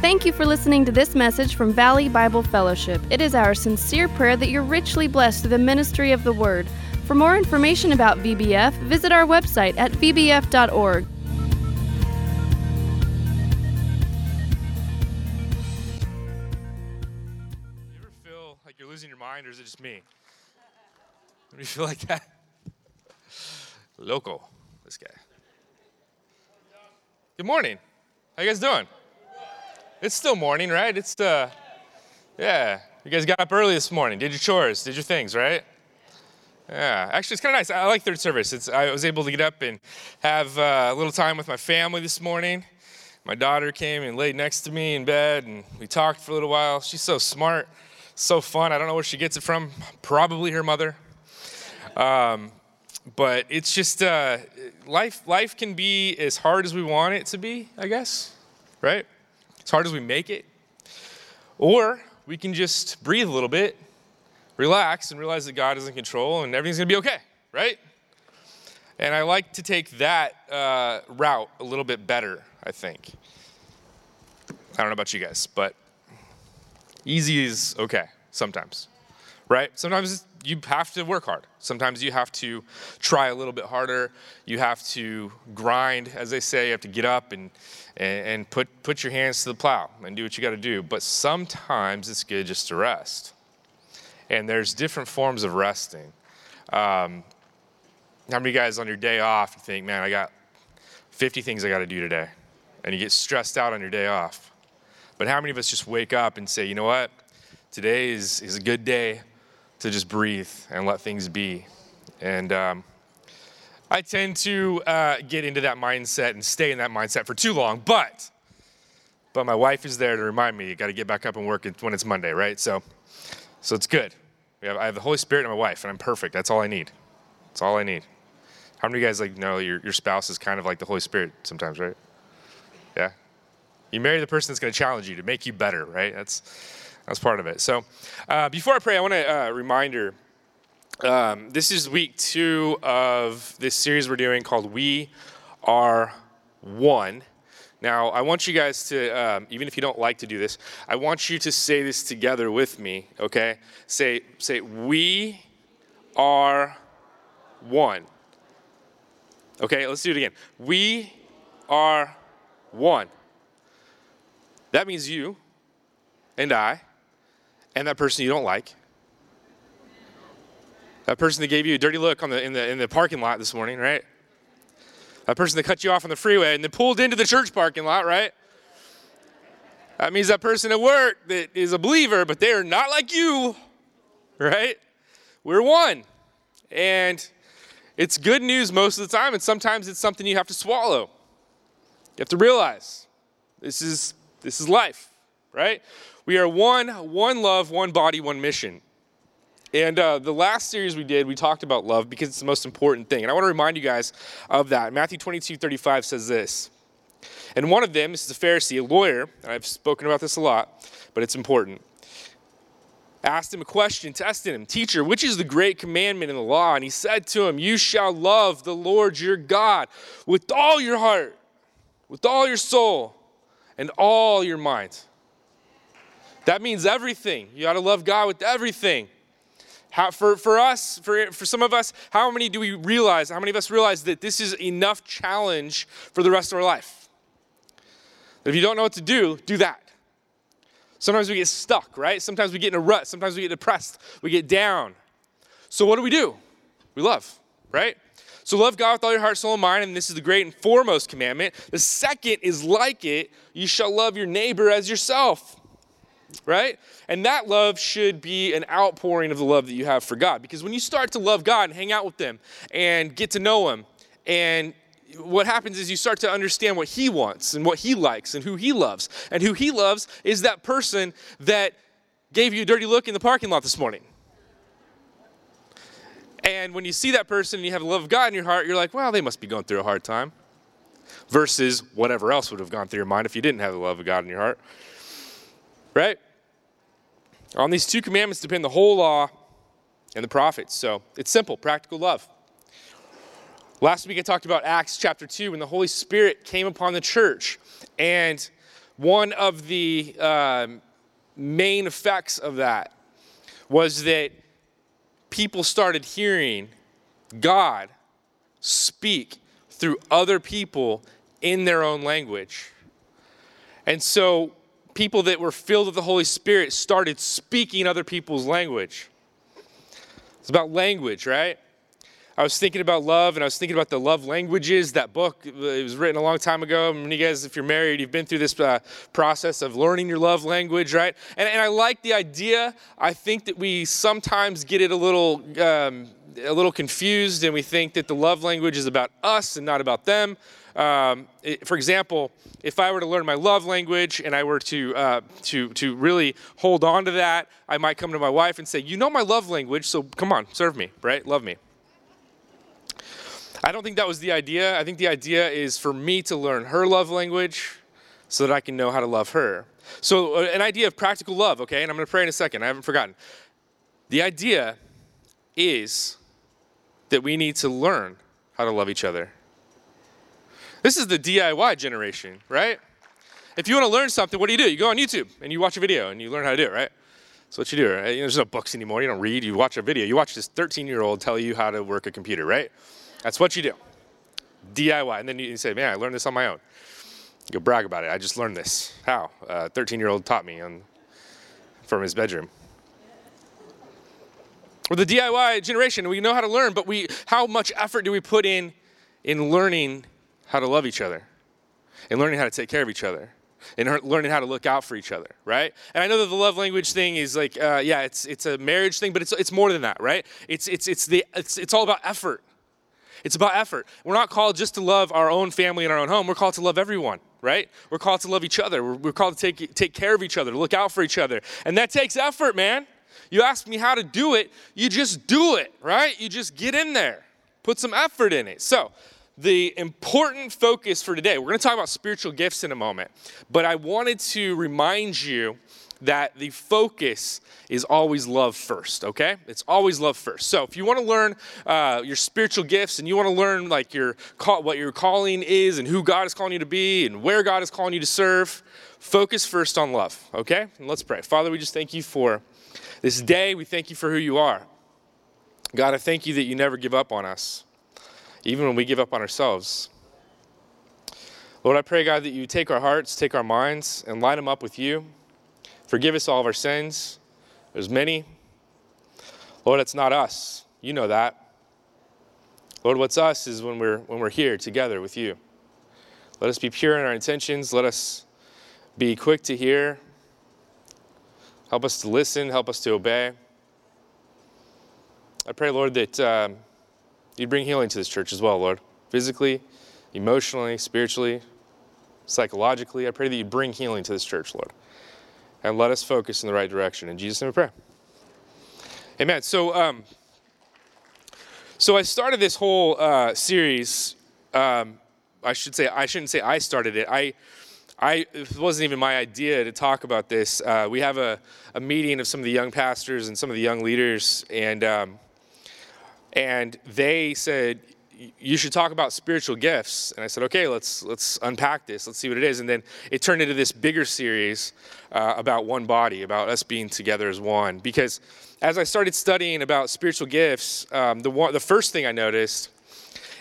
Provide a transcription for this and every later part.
Thank you for listening to this message from Valley Bible Fellowship. It is our sincere prayer that you're richly blessed through the ministry of the Word. For more information about VBF, visit our website at vbf.org. or is it just me? Do you feel like that? Loco, this guy. Good morning. How you guys doing? It's still morning, right? It's uh, yeah. You guys got up early this morning, did your chores, did your things, right? Yeah, actually, it's kind of nice. I like third service. It's, I was able to get up and have uh, a little time with my family this morning. My daughter came and laid next to me in bed, and we talked for a little while. She's so smart, so fun. I don't know where she gets it from. Probably her mother. Um, but it's just uh, life. Life can be as hard as we want it to be, I guess, right? As hard as we make it, or we can just breathe a little bit relax and realize that God is in control and everything's gonna be okay, right? And I like to take that uh, route a little bit better, I think. I don't know about you guys, but easy is okay sometimes, right? Sometimes you have to work hard. Sometimes you have to try a little bit harder. You have to grind, as they say. You have to get up and, and, put, put your hands to the plow and do what you got to do. But sometimes it's good just to rest and there's different forms of resting. Um, how many guys on your day off you think, man, I got 50 things I got to do today, and you get stressed out on your day off? But how many of us just wake up and say, you know what, today is, is a good day to just breathe and let things be? And um, I tend to uh, get into that mindset and stay in that mindset for too long, but but my wife is there to remind me you got to get back up and work when it's Monday, right? So so it's good. Have, I have the Holy Spirit and my wife, and I'm perfect. That's all I need. That's all I need. How many of you guys like know your, your spouse is kind of like the Holy Spirit sometimes, right? Yeah. You marry the person that's going to challenge you to make you better, right? That's that's part of it. So uh, before I pray, I want to uh, reminder. Um, this is week two of this series we're doing called "We Are One." Now, I want you guys to, um, even if you don't like to do this, I want you to say this together with me, okay? Say, say, we are one. Okay, let's do it again. We are one. That means you and I and that person you don't like. That person that gave you a dirty look the, in, the, in the parking lot this morning, right? That person that cut you off on the freeway and then pulled into the church parking lot, right? That means that person at work that is a believer, but they are not like you, right? We're one. And it's good news most of the time, and sometimes it's something you have to swallow. You have to realize this is this is life, right? We are one, one love, one body, one mission. And uh, the last series we did, we talked about love because it's the most important thing. And I want to remind you guys of that. Matthew 22 35 says this. And one of them, this is a Pharisee, a lawyer, and I've spoken about this a lot, but it's important, asked him a question, tested him, Teacher, which is the great commandment in the law? And he said to him, You shall love the Lord your God with all your heart, with all your soul, and all your mind. That means everything. You got to love God with everything. How, for, for us, for, for some of us, how many do we realize, how many of us realize that this is enough challenge for the rest of our life? If you don't know what to do, do that. Sometimes we get stuck, right? Sometimes we get in a rut. Sometimes we get depressed. We get down. So what do we do? We love, right? So love God with all your heart, soul, and mind, and this is the great and foremost commandment. The second is like it you shall love your neighbor as yourself right? And that love should be an outpouring of the love that you have for God. Because when you start to love God and hang out with them and get to know Him, and what happens is you start to understand what He wants and what He likes and who He loves. And who He loves is that person that gave you a dirty look in the parking lot this morning. And when you see that person and you have the love of God in your heart, you're like, well, they must be going through a hard time. versus whatever else would have gone through your mind if you didn't have the love of God in your heart. Right? On these two commandments depend the whole law and the prophets. So it's simple, practical love. Last week I talked about Acts chapter 2 when the Holy Spirit came upon the church. And one of the um, main effects of that was that people started hearing God speak through other people in their own language. And so people that were filled with the Holy Spirit started speaking other people's language. It's about language, right? I was thinking about love and I was thinking about the love languages. That book, it was written a long time ago. Of you guys, if you're married, you've been through this uh, process of learning your love language, right? And, and I like the idea. I think that we sometimes get it a little, um, a little confused and we think that the love language is about us and not about them. Um, it, for example, if I were to learn my love language and I were to, uh, to, to really hold on to that, I might come to my wife and say, You know my love language, so come on, serve me, right? Love me. I don't think that was the idea. I think the idea is for me to learn her love language so that I can know how to love her. So, uh, an idea of practical love, okay? And I'm going to pray in a second. I haven't forgotten. The idea is that we need to learn how to love each other. This is the DIY generation, right? If you want to learn something, what do you do? You go on YouTube and you watch a video and you learn how to do it, right? That's what you do, right? There's no books anymore. You don't read. You watch a video. You watch this 13 year old tell you how to work a computer, right? That's what you do. DIY. And then you say, man, I learned this on my own. You brag about it. I just learned this. How? A 13 year old taught me on, from his bedroom. We're the DIY generation. We know how to learn, but we, how much effort do we put in in learning how to love each other, in learning how to take care of each other, in learning how to look out for each other, right? And I know that the love language thing is like, uh, yeah, it's it's a marriage thing, but it's it's more than that, right? It's it's it's the it's it's all about effort. It's about effort. We're not called just to love our own family and our own home. We're called to love everyone, right? We're called to love each other. We're, we're called to take, take care of each other, look out for each other. And that takes effort, man. You ask me how to do it, you just do it, right? You just get in there, put some effort in it. So, the important focus for today, we're going to talk about spiritual gifts in a moment, but I wanted to remind you that the focus is always love first, okay? It's always love first. So if you want to learn uh, your spiritual gifts and you want to learn like your call, what your calling is and who God is calling you to be and where God is calling you to serve, focus first on love, okay? And let's pray. Father, we just thank you for this day. We thank you for who you are. God, I thank you that you never give up on us, even when we give up on ourselves. Lord, I pray, God, that you take our hearts, take our minds, and line them up with you. Forgive us all of our sins. There's many. Lord, it's not us. You know that. Lord, what's us is when we're when we're here together with you. Let us be pure in our intentions. Let us be quick to hear. Help us to listen. Help us to obey. I pray, Lord, that um, you bring healing to this church as well, Lord. Physically, emotionally, spiritually, psychologically. I pray that you bring healing to this church, Lord and let us focus in the right direction. In Jesus' name we pray. Amen. So, um, so I started this whole uh, series. Um, I should say I shouldn't say I started it. I, I it wasn't even my idea to talk about this. Uh, we have a, a meeting of some of the young pastors and some of the young leaders, and um, and they said, you should talk about spiritual gifts. And i said okay let's let's unpack this. Let's see what it is. And then it turned into this bigger series uh, about one body about us being together as one. Because as i started studying about spiritual gifts um, the, one, the first thing i noticed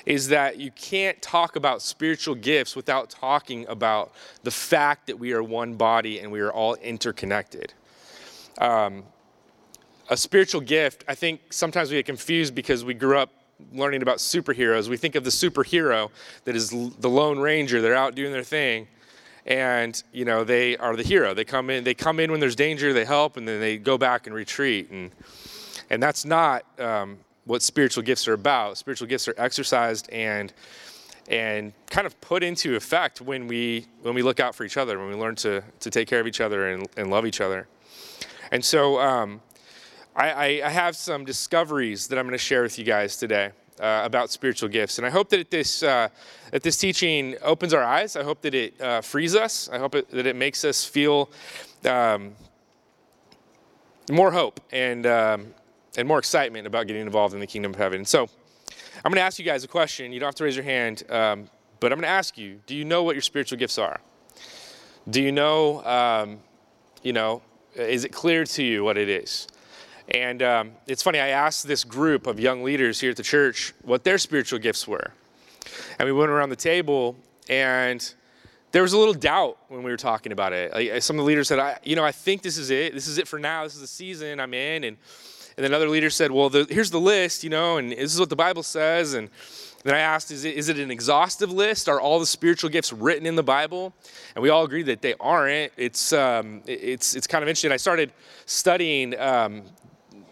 is that you can't talk about spiritual gifts without talking about the fact that we are one body and we are all interconnected. Um, a spiritual gift i think sometimes we get confused because we grew up learning about superheroes, we think of the superhero that is the Lone Ranger. They're out doing their thing, and you know they are the hero. They come in. They come in when there's danger. They help, and then they go back and retreat. And and that's not um, what spiritual gifts are about. Spiritual gifts are exercised and and kind of put into effect when we when we look out for each other, when we learn to to take care of each other and, and love each other. And so um, I, I, have some discoveries that I'm going to share with you guys today. uh, about spiritual gifts. And I hope that this, uh, that this teaching opens our eyes. I hope that it uh, frees us. I hope it, that it makes us feel um, more hope and, um, and more excitement about getting involved in the kingdom of heaven. And So I'm going to ask you guys a question. You don't have to raise your hand, um, but I'm going to ask you do you know what your spiritual gifts are? Do you know, um, you know, is it clear to you what it is? And um, it's funny, I asked this group of young leaders here at the church what their spiritual gifts were. And we went around the table, and there was a little doubt when we were talking about it. Like, some of the leaders said, I, you know, I think this is it. This is it for now. This is the season I'm in. And, and then other leaders said, well, the, here's the list, you know, and this is what the Bible says. And then I asked, is it, is it an exhaustive list? Are all the spiritual gifts written in the Bible? And we all agreed that they aren't. It's, um, it's, it's kind of interesting. I started studying um,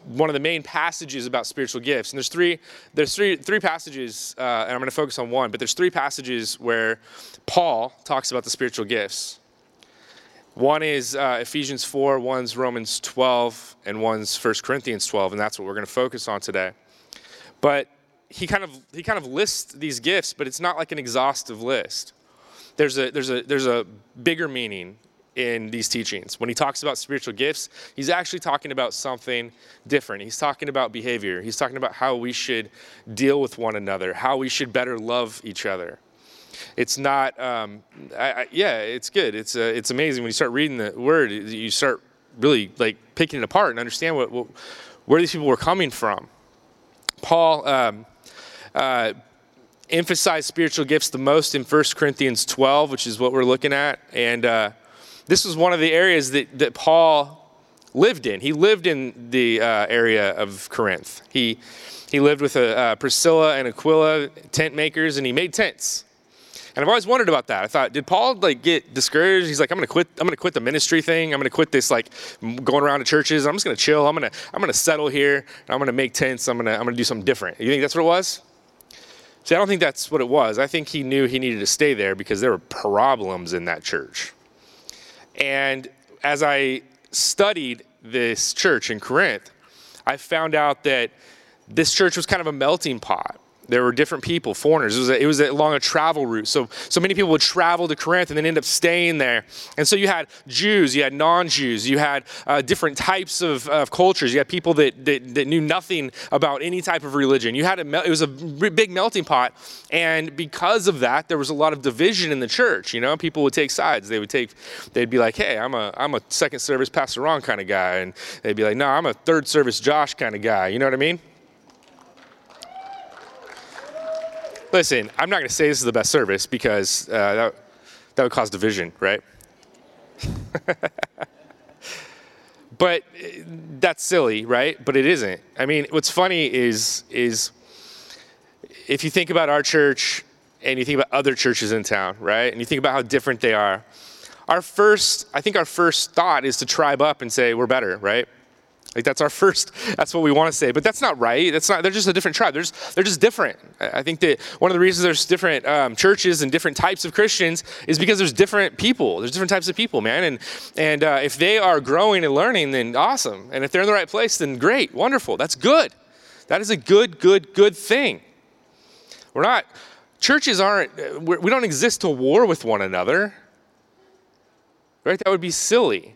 one of the main passages about spiritual gifts. And there's three, there's three, three passages, uh, and I'm going to focus on one, but there's three passages where Paul talks about the spiritual gifts. One is uh, Ephesians 4, one's Romans 12, and one's 1 Corinthians 12, and that's what we're going to focus on today. But he kind of he kind of lists these gifts, but it's not like an exhaustive list. There's a there's a there's a bigger meaning in these teachings. When he talks about spiritual gifts, he's actually talking about something different. He's talking about behavior. He's talking about how we should deal with one another, how we should better love each other. It's not, um, I, I, yeah, it's good. It's, uh, it's amazing when you start reading the word, you start really like picking it apart and understand what, what where these people were coming from. Paul um, uh, emphasized spiritual gifts the most in 1 Corinthians 12, which is what we're looking at. And uh, this was one of the areas that, that Paul lived in. He lived in the uh, area of Corinth. He, he lived with a, uh, Priscilla and Aquila, tent makers, and he made tents. And I've always wondered about that. I thought, did Paul like get discouraged? He's like, I'm gonna quit. I'm gonna quit the ministry thing. I'm gonna quit this like going around to churches. I'm just gonna chill. I'm gonna I'm gonna settle here. I'm gonna make tents. I'm gonna I'm gonna do something different. You think that's what it was? See, I don't think that's what it was. I think he knew he needed to stay there because there were problems in that church. And as I studied this church in Corinth, I found out that this church was kind of a melting pot. There were different people, foreigners. It was, a, it was along a travel route. So, so many people would travel to Corinth and then end up staying there. And so you had Jews, you had non Jews, you had uh, different types of, of, cultures. You had people that, that, that, knew nothing about any type of religion. You had a, it was a big melting pot. And because of that, there was a lot of division in the church. You know, people would take sides. They would take, they'd be like, hey, I'm a, I'm a second service Pastor Ron kind of guy. And they'd be like, no, I'm a third service Josh kind of guy. You know what I mean? Listen, I'm not going to say this is the best service because uh, that, that would cause division, right? but uh, that's silly, right? But it isn't. I mean, what's funny is is if you think about our church and you think about other churches in town, right? And you think about how different they are. Our first, I think our first thought is to tribe up and say we're better, right? Like that's our first, that's what we want to say. But that's not right. That's not, they're just a different tribe. They're just, they're just different. I think that one of the reasons there's different um, churches and different types of Christians is because there's different people. There's different types of people, man. And, and uh, if they are growing and learning, then awesome. And if they're in the right place, then great, wonderful. That's good. That is a good, good, good thing. We're not, churches aren't, we don't exist to war with one another. Right? That would be silly.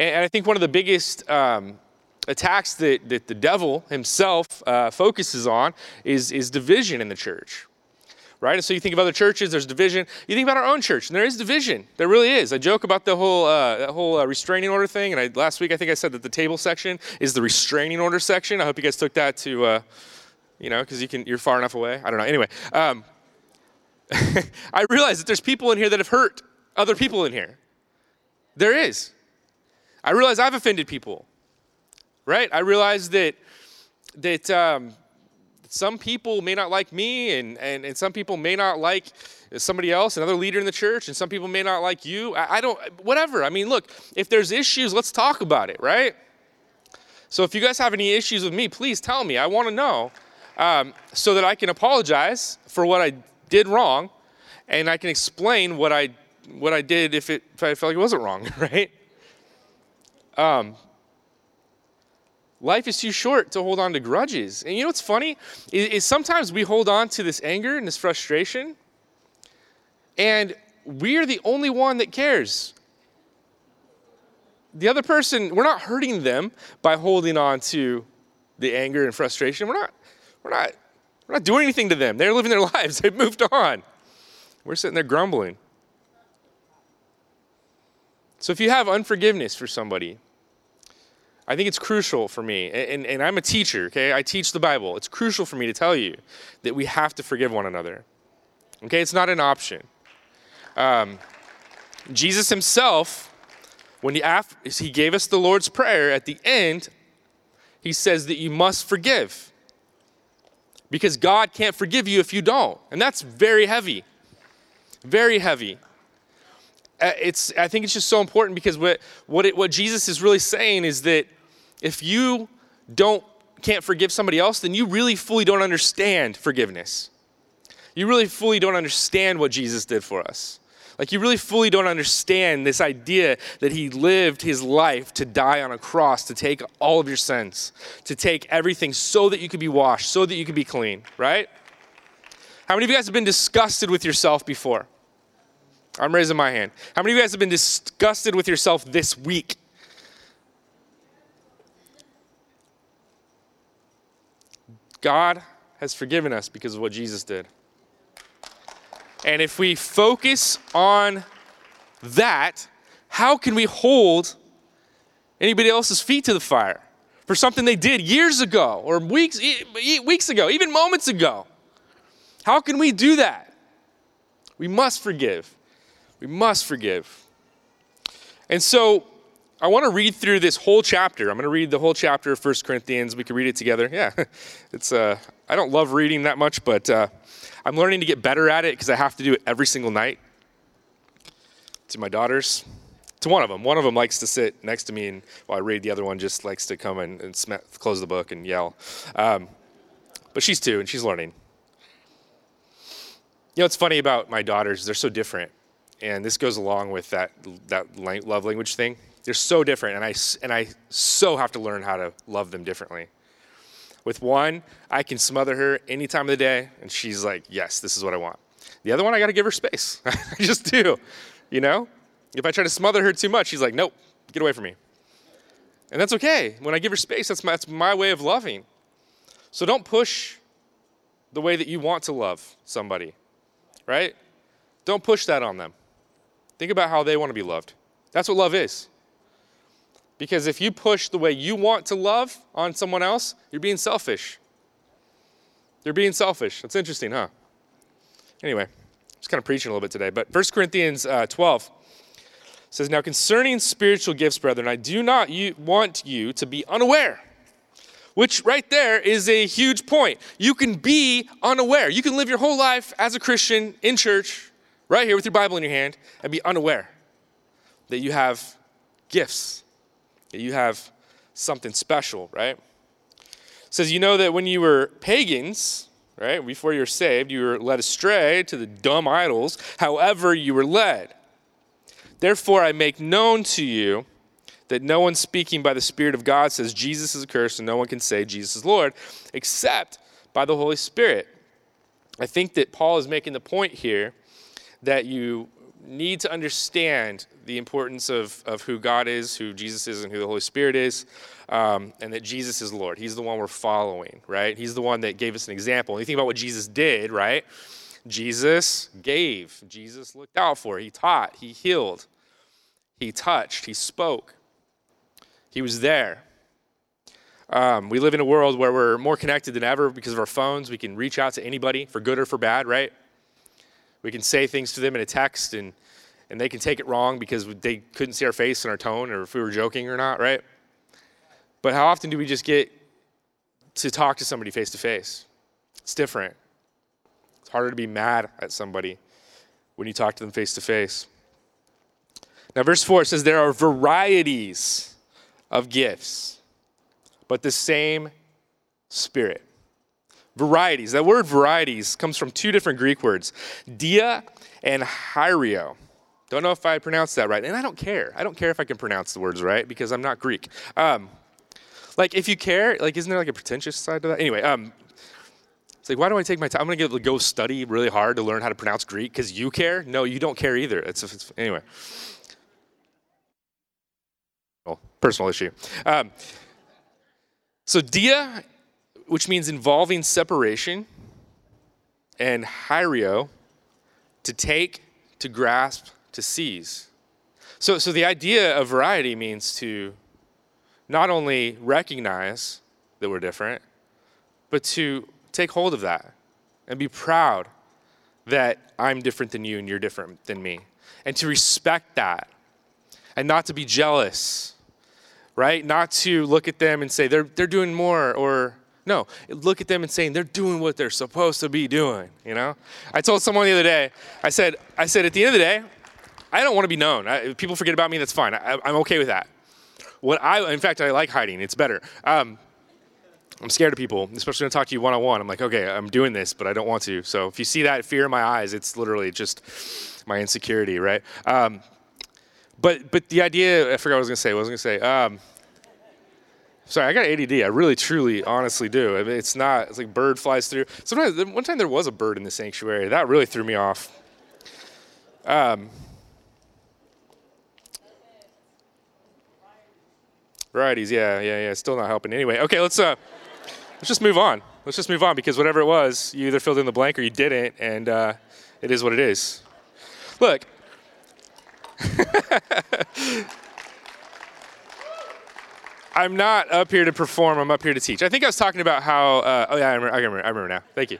And I think one of the biggest um, attacks that, that the devil himself uh, focuses on is, is division in the church. Right? And so you think of other churches, there's division. You think about our own church, and there is division. There really is. I joke about the whole, uh, that whole uh, restraining order thing, and I, last week I think I said that the table section is the restraining order section. I hope you guys took that to, uh, you know, because you can, you're far enough away. I don't know. Anyway, um, I realize that there's people in here that have hurt other people in here. There is. I realize I've offended people, right? I realize that that um, some people may not like me, and, and, and some people may not like somebody else, another leader in the church, and some people may not like you. I, I don't, whatever. I mean, look, if there's issues, let's talk about it, right? So if you guys have any issues with me, please tell me. I want to know um, so that I can apologize for what I did wrong, and I can explain what I what I did if it if I felt like it wasn't wrong, right? Um, Life is too short to hold on to grudges. And you know what's funny? Is, is sometimes we hold on to this anger and this frustration, and we're the only one that cares. The other person, we're not hurting them by holding on to the anger and frustration. We're not, we're not, we're not doing anything to them. They're living their lives. They've moved on. We're sitting there grumbling. So if you have unforgiveness for somebody, I think it's crucial for me, and, and I'm a teacher, okay? I teach the Bible. It's crucial for me to tell you that we have to forgive one another. Okay? It's not an option. Um, Jesus himself, when he, he gave us the Lord's Prayer at the end, he says that you must forgive. Because God can't forgive you if you don't. And that's very heavy. Very heavy. Uh, it's, I think it's just so important because what, what, it, what Jesus is really saying is that if you don't can't forgive somebody else, then you really fully don't understand forgiveness. You really fully don't understand what Jesus did for us. Like, you really fully don't understand this idea that he lived his life to die on a cross, to take all of your sins, to take everything so that you could be washed, so that you could be clean, right? How many of you guys have been disgusted with yourself before? I'm raising my hand. How many of you guys have been disgusted with yourself this week? God has forgiven us because of what Jesus did. And if we focus on that, how can we hold anybody else's feet to the fire for something they did years ago or weeks, weeks ago, even moments ago? How can we do that? We must forgive. We must forgive. And so I want to read through this whole chapter. I'm going to read the whole chapter of 1 Corinthians. We can read it together. Yeah, it's. Uh, I don't love reading that much, but uh, I'm learning to get better at it because I have to do it every single night. To my daughters, to one of them. One of them likes to sit next to me and while I read. The other one just likes to come and, and sm- close the book and yell. Um, but she's two and she's learning. You know what's funny about my daughters? They're so different, and this goes along with that that love language thing. They're so different, and I and I so have to learn how to love them differently. With one, I can smother her any time of the day, and she's like, "Yes, this is what I want." The other one, I got to give her space. I just do, you know. If I try to smother her too much, she's like, "Nope, get away from me." And that's okay. When I give her space, that's my, that's my way of loving. So don't push the way that you want to love somebody, right? Don't push that on them. Think about how they want to be loved. That's what love is. Because if you push the way you want to love on someone else, you're being selfish. You're being selfish. That's interesting, huh? Anyway, i just kind of preaching a little bit today. But 1 Corinthians uh, 12 says, Now concerning spiritual gifts, brethren, I do not you, want you to be unaware. Which right there is a huge point. You can be unaware. You can live your whole life as a Christian in church, right here with your Bible in your hand, and be unaware that you have gifts that you have something special, right? It says, You know that when you were pagans, right, before you were saved, you were led astray to the dumb idols, however, you were led. Therefore, I make known to you that no one speaking by the Spirit of God says Jesus is accursed, and no one can say Jesus is Lord except by the Holy Spirit. I think that Paul is making the point here that you need to understand the importance of, of who God is, who Jesus is, and who the Holy Spirit is, um, and that Jesus is Lord. He's the one we're following, right? He's the one that gave us an example. And you think about what Jesus did, right? Jesus gave, Jesus looked out for, he taught, he healed, he touched, he spoke, he was there. Um, we live in a world where we're more connected than ever because of our phones. We can reach out to anybody for good or for bad, right? We can say things to them in a text and, and they can take it wrong because they couldn't see our face and our tone or if we were joking or not, right? But how often do we just get to talk to somebody face to face? It's different. It's harder to be mad at somebody when you talk to them face to face. Now, verse 4 says, There are varieties of gifts, but the same Spirit varieties. That word varieties comes from two different Greek words, dia and hyrio. Don't know if I pronounced that right, and I don't care. I don't care if I can pronounce the words right because I'm not Greek. Um, Like, if you care, like, isn't there like a pretentious side to that? Anyway, um, it's like, why do I take my time? I'm gonna go study really hard to learn how to pronounce Greek because you care. No, you don't care either. It's, it's anyway. Personal issue. Um, so dia, which means involving separation, and hyrio, to take, to grasp, to seize. So, so the idea of variety means to not only recognize that we're different, but to take hold of that and be proud that I'm different than you and you're different than me. And to respect that and not to be jealous, right? Not to look at them and say they're, they're doing more or no, look at them and saying they're doing what they're supposed to be doing, you know? I told someone the other day, I said, I said at the end of the day, I don't want to be known. I, people forget about me, that's fine. I, I'm okay with that. What I, in fact, I like hiding. It's better. Um, I'm scared of people, especially when I talk to you one on one. I'm like, okay, I'm doing this, but I don't want to. So if you see that fear in my eyes, it's literally just my insecurity, right? Um, but but the idea, I forgot what I was gonna say. What I was gonna say? Um, sorry, I got ADD. I really, truly, honestly do. I mean, it's not. It's like bird flies through. Sometimes one time there was a bird in the sanctuary. That really threw me off. Um, varieties, yeah, yeah, yeah. Still not helping. Anyway, okay, let's uh, let's just move on. Let's just move on because whatever it was, you either filled in the blank or you didn't, and uh, it is what it is. Look. I'm not up here to perform. I'm up here to teach. I think I was talking about how. Uh, oh yeah, I remember, I remember. I remember now. Thank you.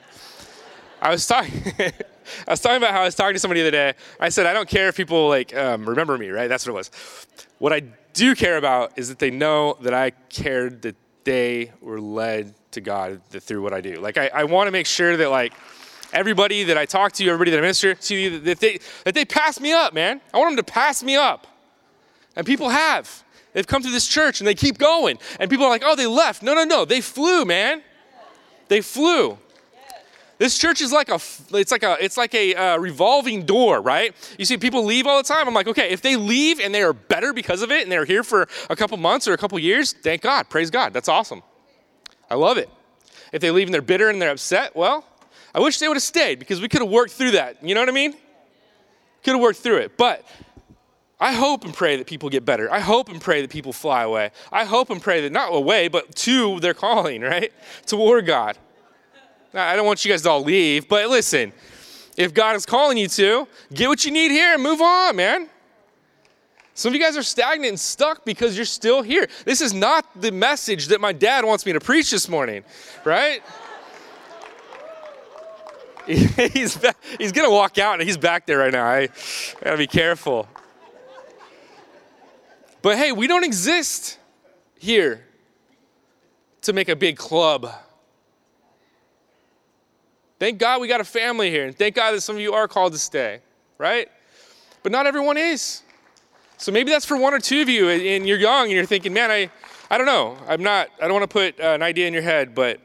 I was talking. I was talking about how I was talking to somebody the other day. I said I don't care if people like um, remember me, right? That's what it was. What I do care about is that they know that I cared that they were led to God through what I do. Like I, I want to make sure that like everybody that I talk to, everybody that I minister to, that they that they pass me up, man. I want them to pass me up, and people have. They've come to this church and they keep going, and people are like, "Oh, they left." No, no, no. They flew, man. They flew. This church is like a, it's like a, it's like a uh, revolving door, right? You see people leave all the time. I'm like, okay, if they leave and they are better because of it, and they're here for a couple months or a couple years, thank God, praise God, that's awesome. I love it. If they leave and they're bitter and they're upset, well, I wish they would have stayed because we could have worked through that. You know what I mean? Could have worked through it, but I hope and pray that people get better. I hope and pray that people fly away. I hope and pray that not away, but to their calling, right? Toward God. I don't want you guys to all leave, but listen, if God is calling you to, get what you need here and move on, man. Some of you guys are stagnant and stuck because you're still here. This is not the message that my dad wants me to preach this morning, right? he's back, he's gonna walk out and he's back there right now. I gotta be careful. But hey, we don't exist here to make a big club Thank God we got a family here, and thank God that some of you are called to stay, right? But not everyone is. So maybe that's for one or two of you, and you're young and you're thinking, man, I, I don't know. I'm not, I don't want to put uh, an idea in your head, but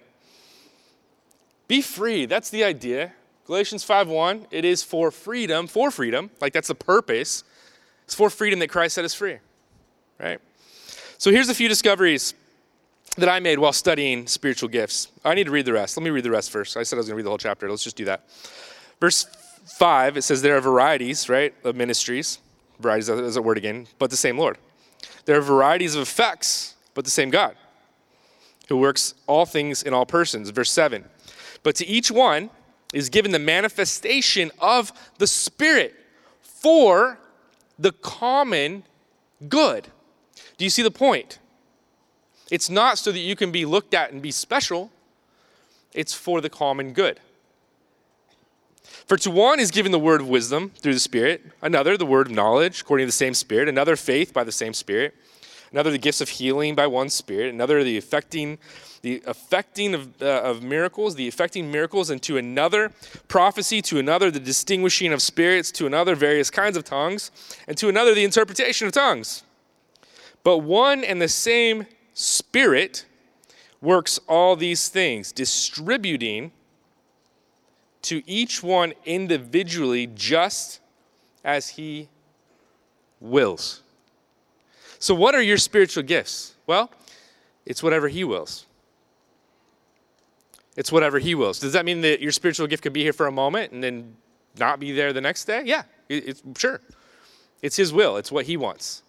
be free. That's the idea. Galatians 5:1, it is for freedom, for freedom. Like that's the purpose. It's for freedom that Christ set us free. Right? So here's a few discoveries that I made while studying spiritual gifts. I need to read the rest. Let me read the rest first. I said I was going to read the whole chapter. Let's just do that. Verse 5, it says there are varieties, right, of ministries. Varieties is a word again, but the same Lord. There are varieties of effects, but the same God, who works all things in all persons. Verse 7. But to each one is given the manifestation of the Spirit for the common good. Do you see the point? It's not so that you can be looked at and be special, it's for the common good. For to one is given the word of wisdom through the Spirit, another the word of knowledge according to the same Spirit, another faith by the same Spirit, another the gifts of healing by one Spirit, another the affecting the affecting of, uh, of miracles, the affecting miracles, and to another prophecy, to another the distinguishing of spirits, to another various kinds of tongues, and to another the interpretation of tongues. But one and the same Spirit works all these things, distributing to each one individually just as He wills. So, what are your spiritual gifts? Well, It's whatever He wills. It's whatever He wills. Does that mean that your spiritual gift could be here for a moment and then not be there the next day? Yeah, it's sure. It's His will. It's what He wants.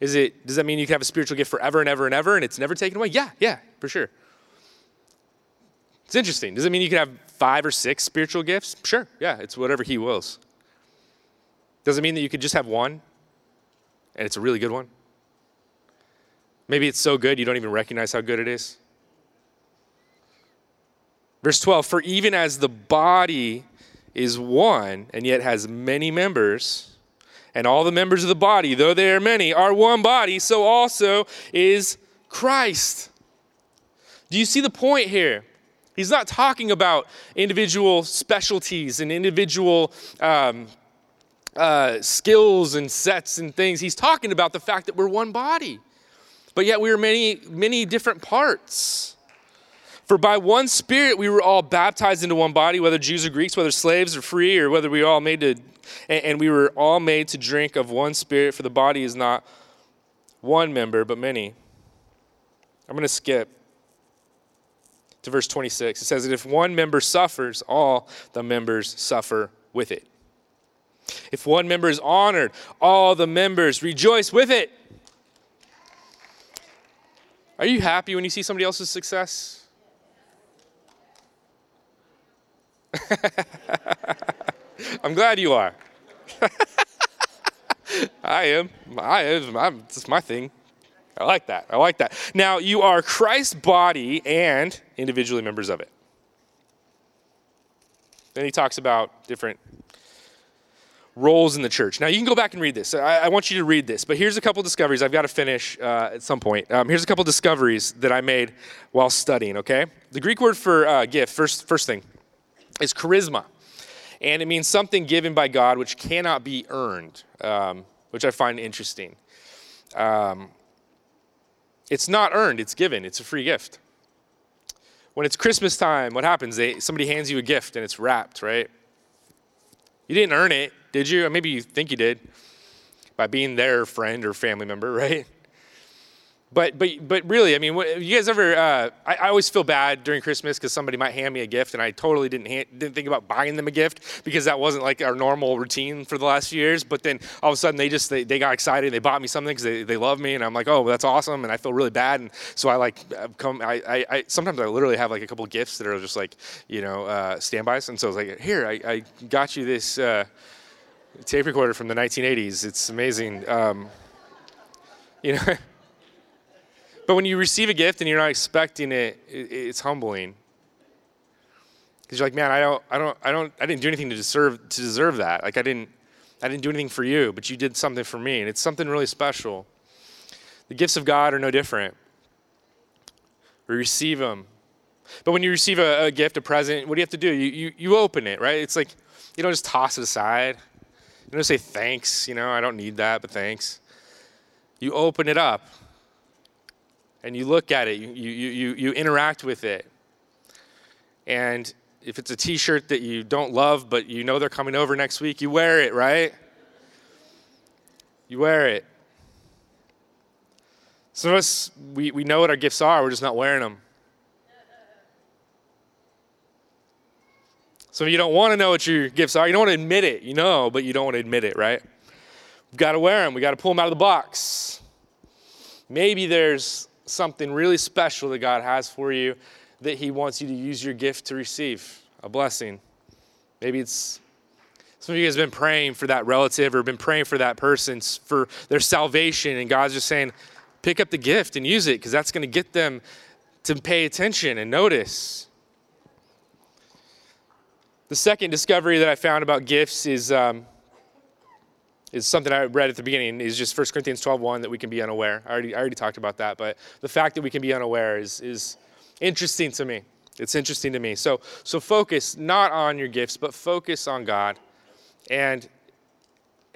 Is it? Does that mean you can have a spiritual gift forever and ever and ever, and it's never taken away? Yeah, yeah, for sure. It's interesting. Does it mean you can have five or six spiritual gifts? Sure. Yeah, it's whatever He wills. Does it mean that you could just have one, and it's a really good one? Maybe it's so good you don't even recognize how good it is. Verse 12 For even as the body is one and yet has many members, and all the members of the body, though they are many, are one body, so also is Christ. Do you see the point here? He's not talking about individual specialties and individual um, uh, skills and sets and things. He's talking about the fact that we're one body, but yet we are many, many different parts. For by one Spirit we were all baptized into one body, whether Jews or Greeks, whether slaves or free, or whether we were all made to, and we were all made to drink of one Spirit. For the body is not one member, but many. I'm going to skip to verse 26. It says that if one member suffers, all the members suffer with it. If one member is honored, all the members rejoice with it. Are you happy when you see somebody else's success? I'm glad you are. I am. I am. I'm, it's my thing. I like that. I like that. Now, you are Christ's body and individually members of it. Then he talks about different roles in the church. Now, you can go back and read this. I, I want you to read this, but here's a couple discoveries. I've got to finish uh, at some point. Um, here's a couple discoveries that I made while studying, okay? The Greek word for uh, gift, first, first thing, is charisma. And it means something given by God which cannot be earned, um, which I find interesting. Um, it's not earned, it's given, it's a free gift. When it's Christmas time, what happens? They, somebody hands you a gift and it's wrapped, right? You didn't earn it, did you? Or maybe you think you did by being their friend or family member, right? But but but really, I mean, you guys ever? Uh, I, I, always feel bad during Christmas because somebody might hand me a gift, and I totally didn't didn't think about buying them a gift because that wasn't like our normal routine for the last few years. But then all of a sudden, they just they, they got excited, they bought me something because they, they love me, and I'm like, oh, that's awesome, and I feel really bad, and so I like come. I, I, I sometimes I literally have like a couple gifts that are just like you know uh, standbys, and so I was like, here, I, I got you this uh, tape recorder from the 1980s. It's amazing. Um, you know. But when you receive a gift and you're not expecting it, it's humbling. Because you're like, man, I don't, I don't, I don't, I didn't do anything to deserve to deserve that. Like I didn't, I didn't do anything for you, but you did something for me, and it's something really special. The gifts of God are no different. We receive them. But when you receive a, a gift, a present, what do you have to do? You, you, you open it, right? It's like you don't just toss it aside. You don't say thanks, you know, I don't need that, but thanks. You open it up and you look at it, you, you, you, you interact with it. And if it's a t shirt that you don't love, but you know they're coming over next week, you wear it, right? You wear it. Some of us, we, we know what our gifts are, we're just not wearing them. Of you don't want to know what your gifts are. You don't want to admit it. You know, but you don't want to admit it, right? We've got to wear them. We've got to pull them out of the box. Maybe there's something really special that God has for you that He wants you to use your gift to receive a blessing. Maybe it's some of you guys have been praying for that relative or been praying for that person for their salvation, and God's just saying, pick up the gift and use it because that's going to get them to pay attention and notice. The second discovery that I found about gifts is. Um, is something I read at the beginning is just 1 Corinthians 12:1 that we can be unaware. I already, I already talked about that, but the fact that we can be unaware is, is interesting to me. It's interesting to me. So, so focus not on your gifts, but focus on God and,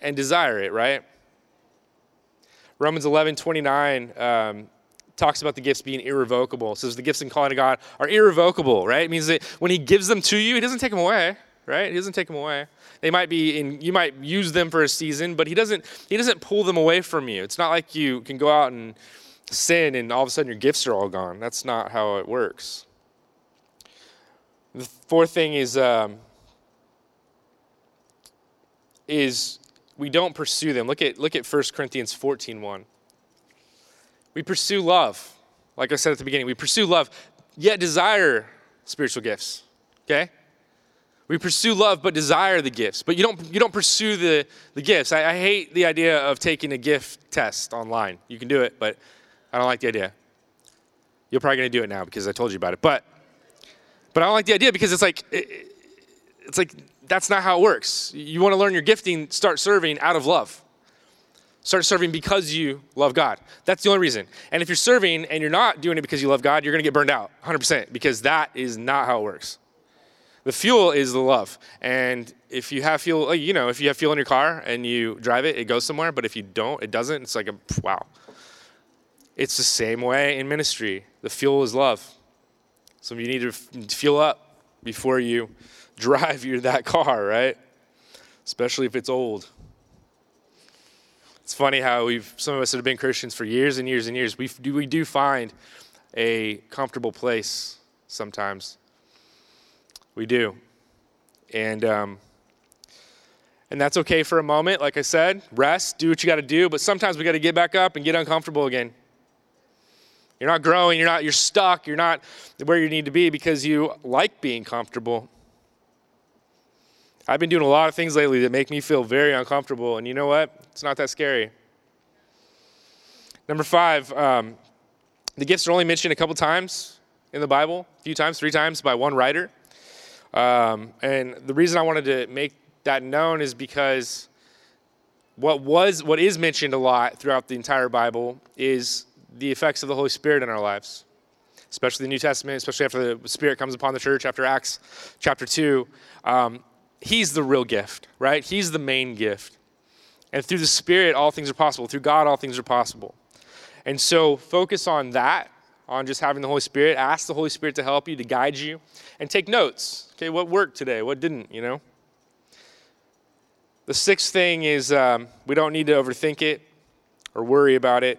and desire it, right? Romans 11, 29 um, talks about the gifts being irrevocable. It says the gifts in calling to God are irrevocable, right? It means that when he gives them to you, he doesn't take them away, right? He doesn't take them away. They might be in you might use them for a season, but he doesn't he doesn't pull them away from you. It's not like you can go out and sin and all of a sudden your gifts are all gone. That's not how it works. The fourth thing is um, is we don't pursue them. Look at look at 1 Corinthians 14, 1. We pursue love. Like I said at the beginning, we pursue love, yet desire spiritual gifts. Okay? We pursue love but desire the gifts. But you don't you don't pursue the, the gifts. I, I hate the idea of taking a gift test online. You can do it, but I don't like the idea. You're probably gonna do it now because I told you about it. But but I don't like the idea because it's like it, it's like that's not how it works. You want to learn your gifting, start serving out of love. Start serving because you love God. That's the only reason. And if you're serving and you're not doing it because you love God, you're going to get burned out 100% because that is not how it works. The fuel is the love. And if you have fuel, you know, if you have fuel in your car and you drive it, it goes somewhere. But if you don't, it doesn't. It's like a wow. It's the same way in ministry. The fuel is love. So you need to fuel up before you drive your that car, right? Especially if it's old. It's funny how we've some of us that have been Christians for years and years and years. We do we do find a comfortable place sometimes. We do, and um, and that's okay for a moment. Like I said, rest, do what you got to do. But sometimes we got to get back up and get uncomfortable again. You're not growing. You're not. You're stuck. You're not where you need to be because you like being comfortable. I've been doing a lot of things lately that make me feel very uncomfortable, and you know what? It's not that scary. Number five, um, the gifts are only mentioned a couple times in the Bible, a few times, three times by one writer. Um, and the reason I wanted to make that known is because what was what is mentioned a lot throughout the entire Bible is the effects of the Holy Spirit in our lives, especially the New Testament, especially after the Spirit comes upon the church after Acts chapter two. Um, he's the real gift, right? He's the main gift. And through the Spirit, all things are possible. Through God, all things are possible. And so focus on that, on just having the Holy Spirit. Ask the Holy Spirit to help you, to guide you, and take notes. Okay, what worked today? What didn't, you know? The sixth thing is um, we don't need to overthink it or worry about it.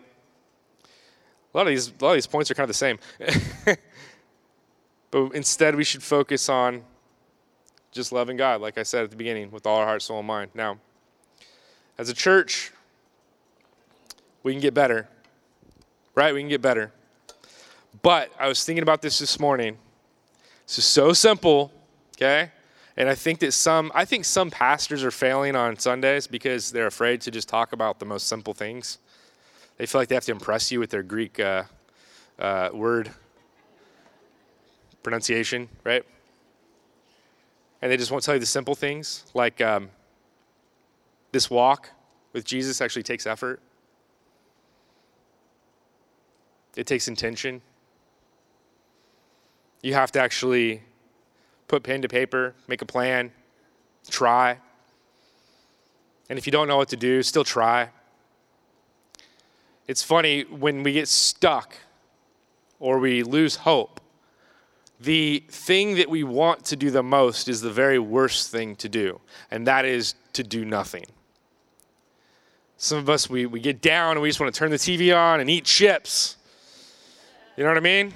A lot of these, a lot of these points are kind of the same. but instead, we should focus on just loving God, like I said at the beginning, with all our heart, soul, and mind. Now, as a church, we can get better, right? We can get better. But I was thinking about this this morning. This is so simple, okay? And I think that some, I think some pastors are failing on Sundays because they're afraid to just talk about the most simple things. They feel like they have to impress you with their Greek uh, uh, word pronunciation, right? and they just won't tell you the simple things like um, this walk with jesus actually takes effort it takes intention you have to actually put pen to paper make a plan try and if you don't know what to do still try it's funny when we get stuck or we lose hope the thing that we want to do the most is the very worst thing to do, and that is to do nothing. Some of us, we, we get down and we just want to turn the TV on and eat chips. You know what I mean?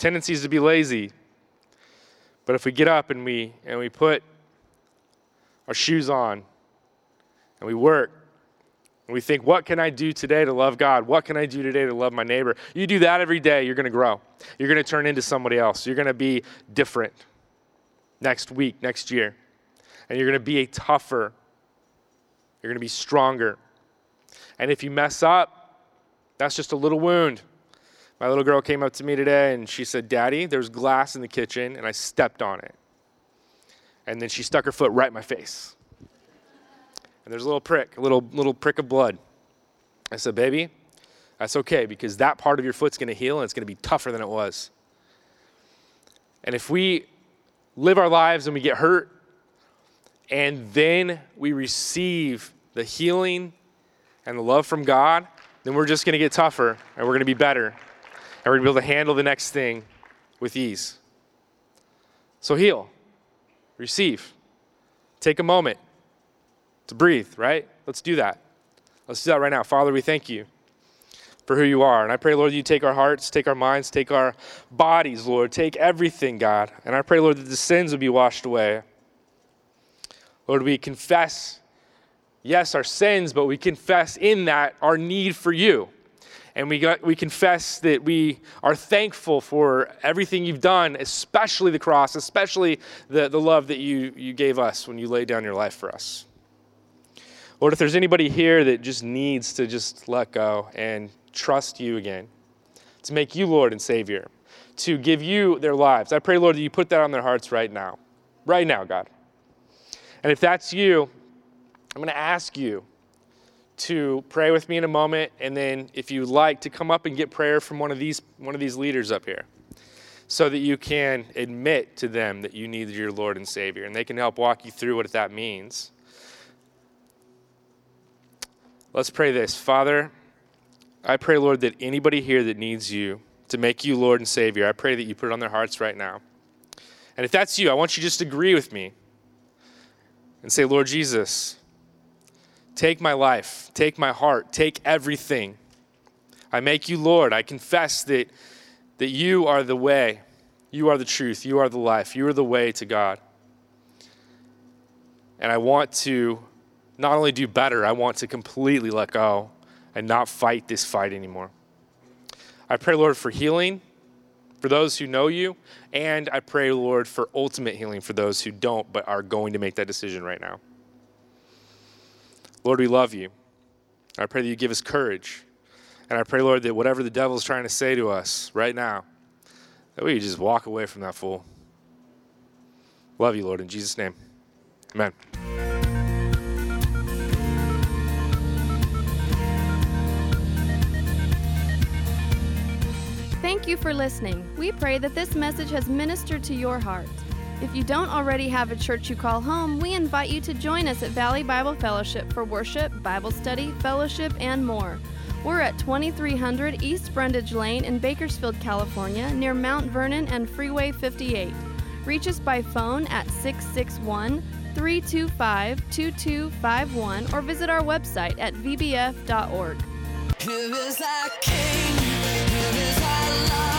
Tendencies to be lazy. But if we get up and we, and we put our shoes on and we work and we think, what can I do today to love God? What can I do today to love my neighbor? You do that every day, you're going to grow. You're going to turn into somebody else. You're going to be different next week, next year. And you're going to be a tougher, you're going to be stronger. And if you mess up, that's just a little wound. My little girl came up to me today and she said, Daddy, there's glass in the kitchen and I stepped on it. And then she stuck her foot right in my face and there's a little prick, a little, little prick of blood. I said, Baby, that's okay because that part of your foot's going to heal and it's going to be tougher than it was. And if we live our lives and we get hurt and then we receive the healing and the love from God, then we're just going to get tougher and we're going to be better and we're going to be able to handle the next thing with ease. So heal, receive, take a moment to breathe, right? Let's do that. Let's do that right now. Father, we thank you for who you are. And I pray, Lord, you take our hearts, take our minds, take our bodies, Lord. Take everything, God. And I pray, Lord, that the sins would be washed away. Lord, we confess, yes, our sins, but we confess in that our need for you. And we, got, we confess that we are thankful for everything you've done, especially the cross, especially the, the love that you, you gave us when you laid down your life for us. Lord, if there's anybody here that just needs to just let go and trust you again, to make you Lord and Savior, to give you their lives, I pray, Lord, that you put that on their hearts right now. Right now, God. And if that's you, I'm going to ask you to pray with me in a moment, and then if you like, to come up and get prayer from one of these one of these leaders up here, so that you can admit to them that you need your Lord and Savior, and they can help walk you through what that means. Let's pray this, Father. I pray, Lord, that anybody here that needs you to make you Lord and Savior, I pray that you put it on their hearts right now. And if that's you, I want you to just agree with me and say, Lord Jesus, take my life, take my heart, take everything. I make you Lord. I confess that, that you are the way, you are the truth, you are the life, you are the way to God. And I want to not only do better, I want to completely let go and not fight this fight anymore. I pray, Lord, for healing for those who know you, and I pray, Lord, for ultimate healing for those who don't but are going to make that decision right now. Lord, we love you. I pray that you give us courage. And I pray, Lord, that whatever the devil is trying to say to us right now, that we just walk away from that fool. Love you, Lord, in Jesus' name. Amen. Thank you for listening. We pray that this message has ministered to your heart. If you don't already have a church you call home, we invite you to join us at Valley Bible Fellowship for worship, Bible study, fellowship, and more. We're at 2300 East Brundage Lane in Bakersfield, California, near Mount Vernon and Freeway 58. Reach us by phone at 661 325 2251 or visit our website at vbf.org. Here is our King, here is our love.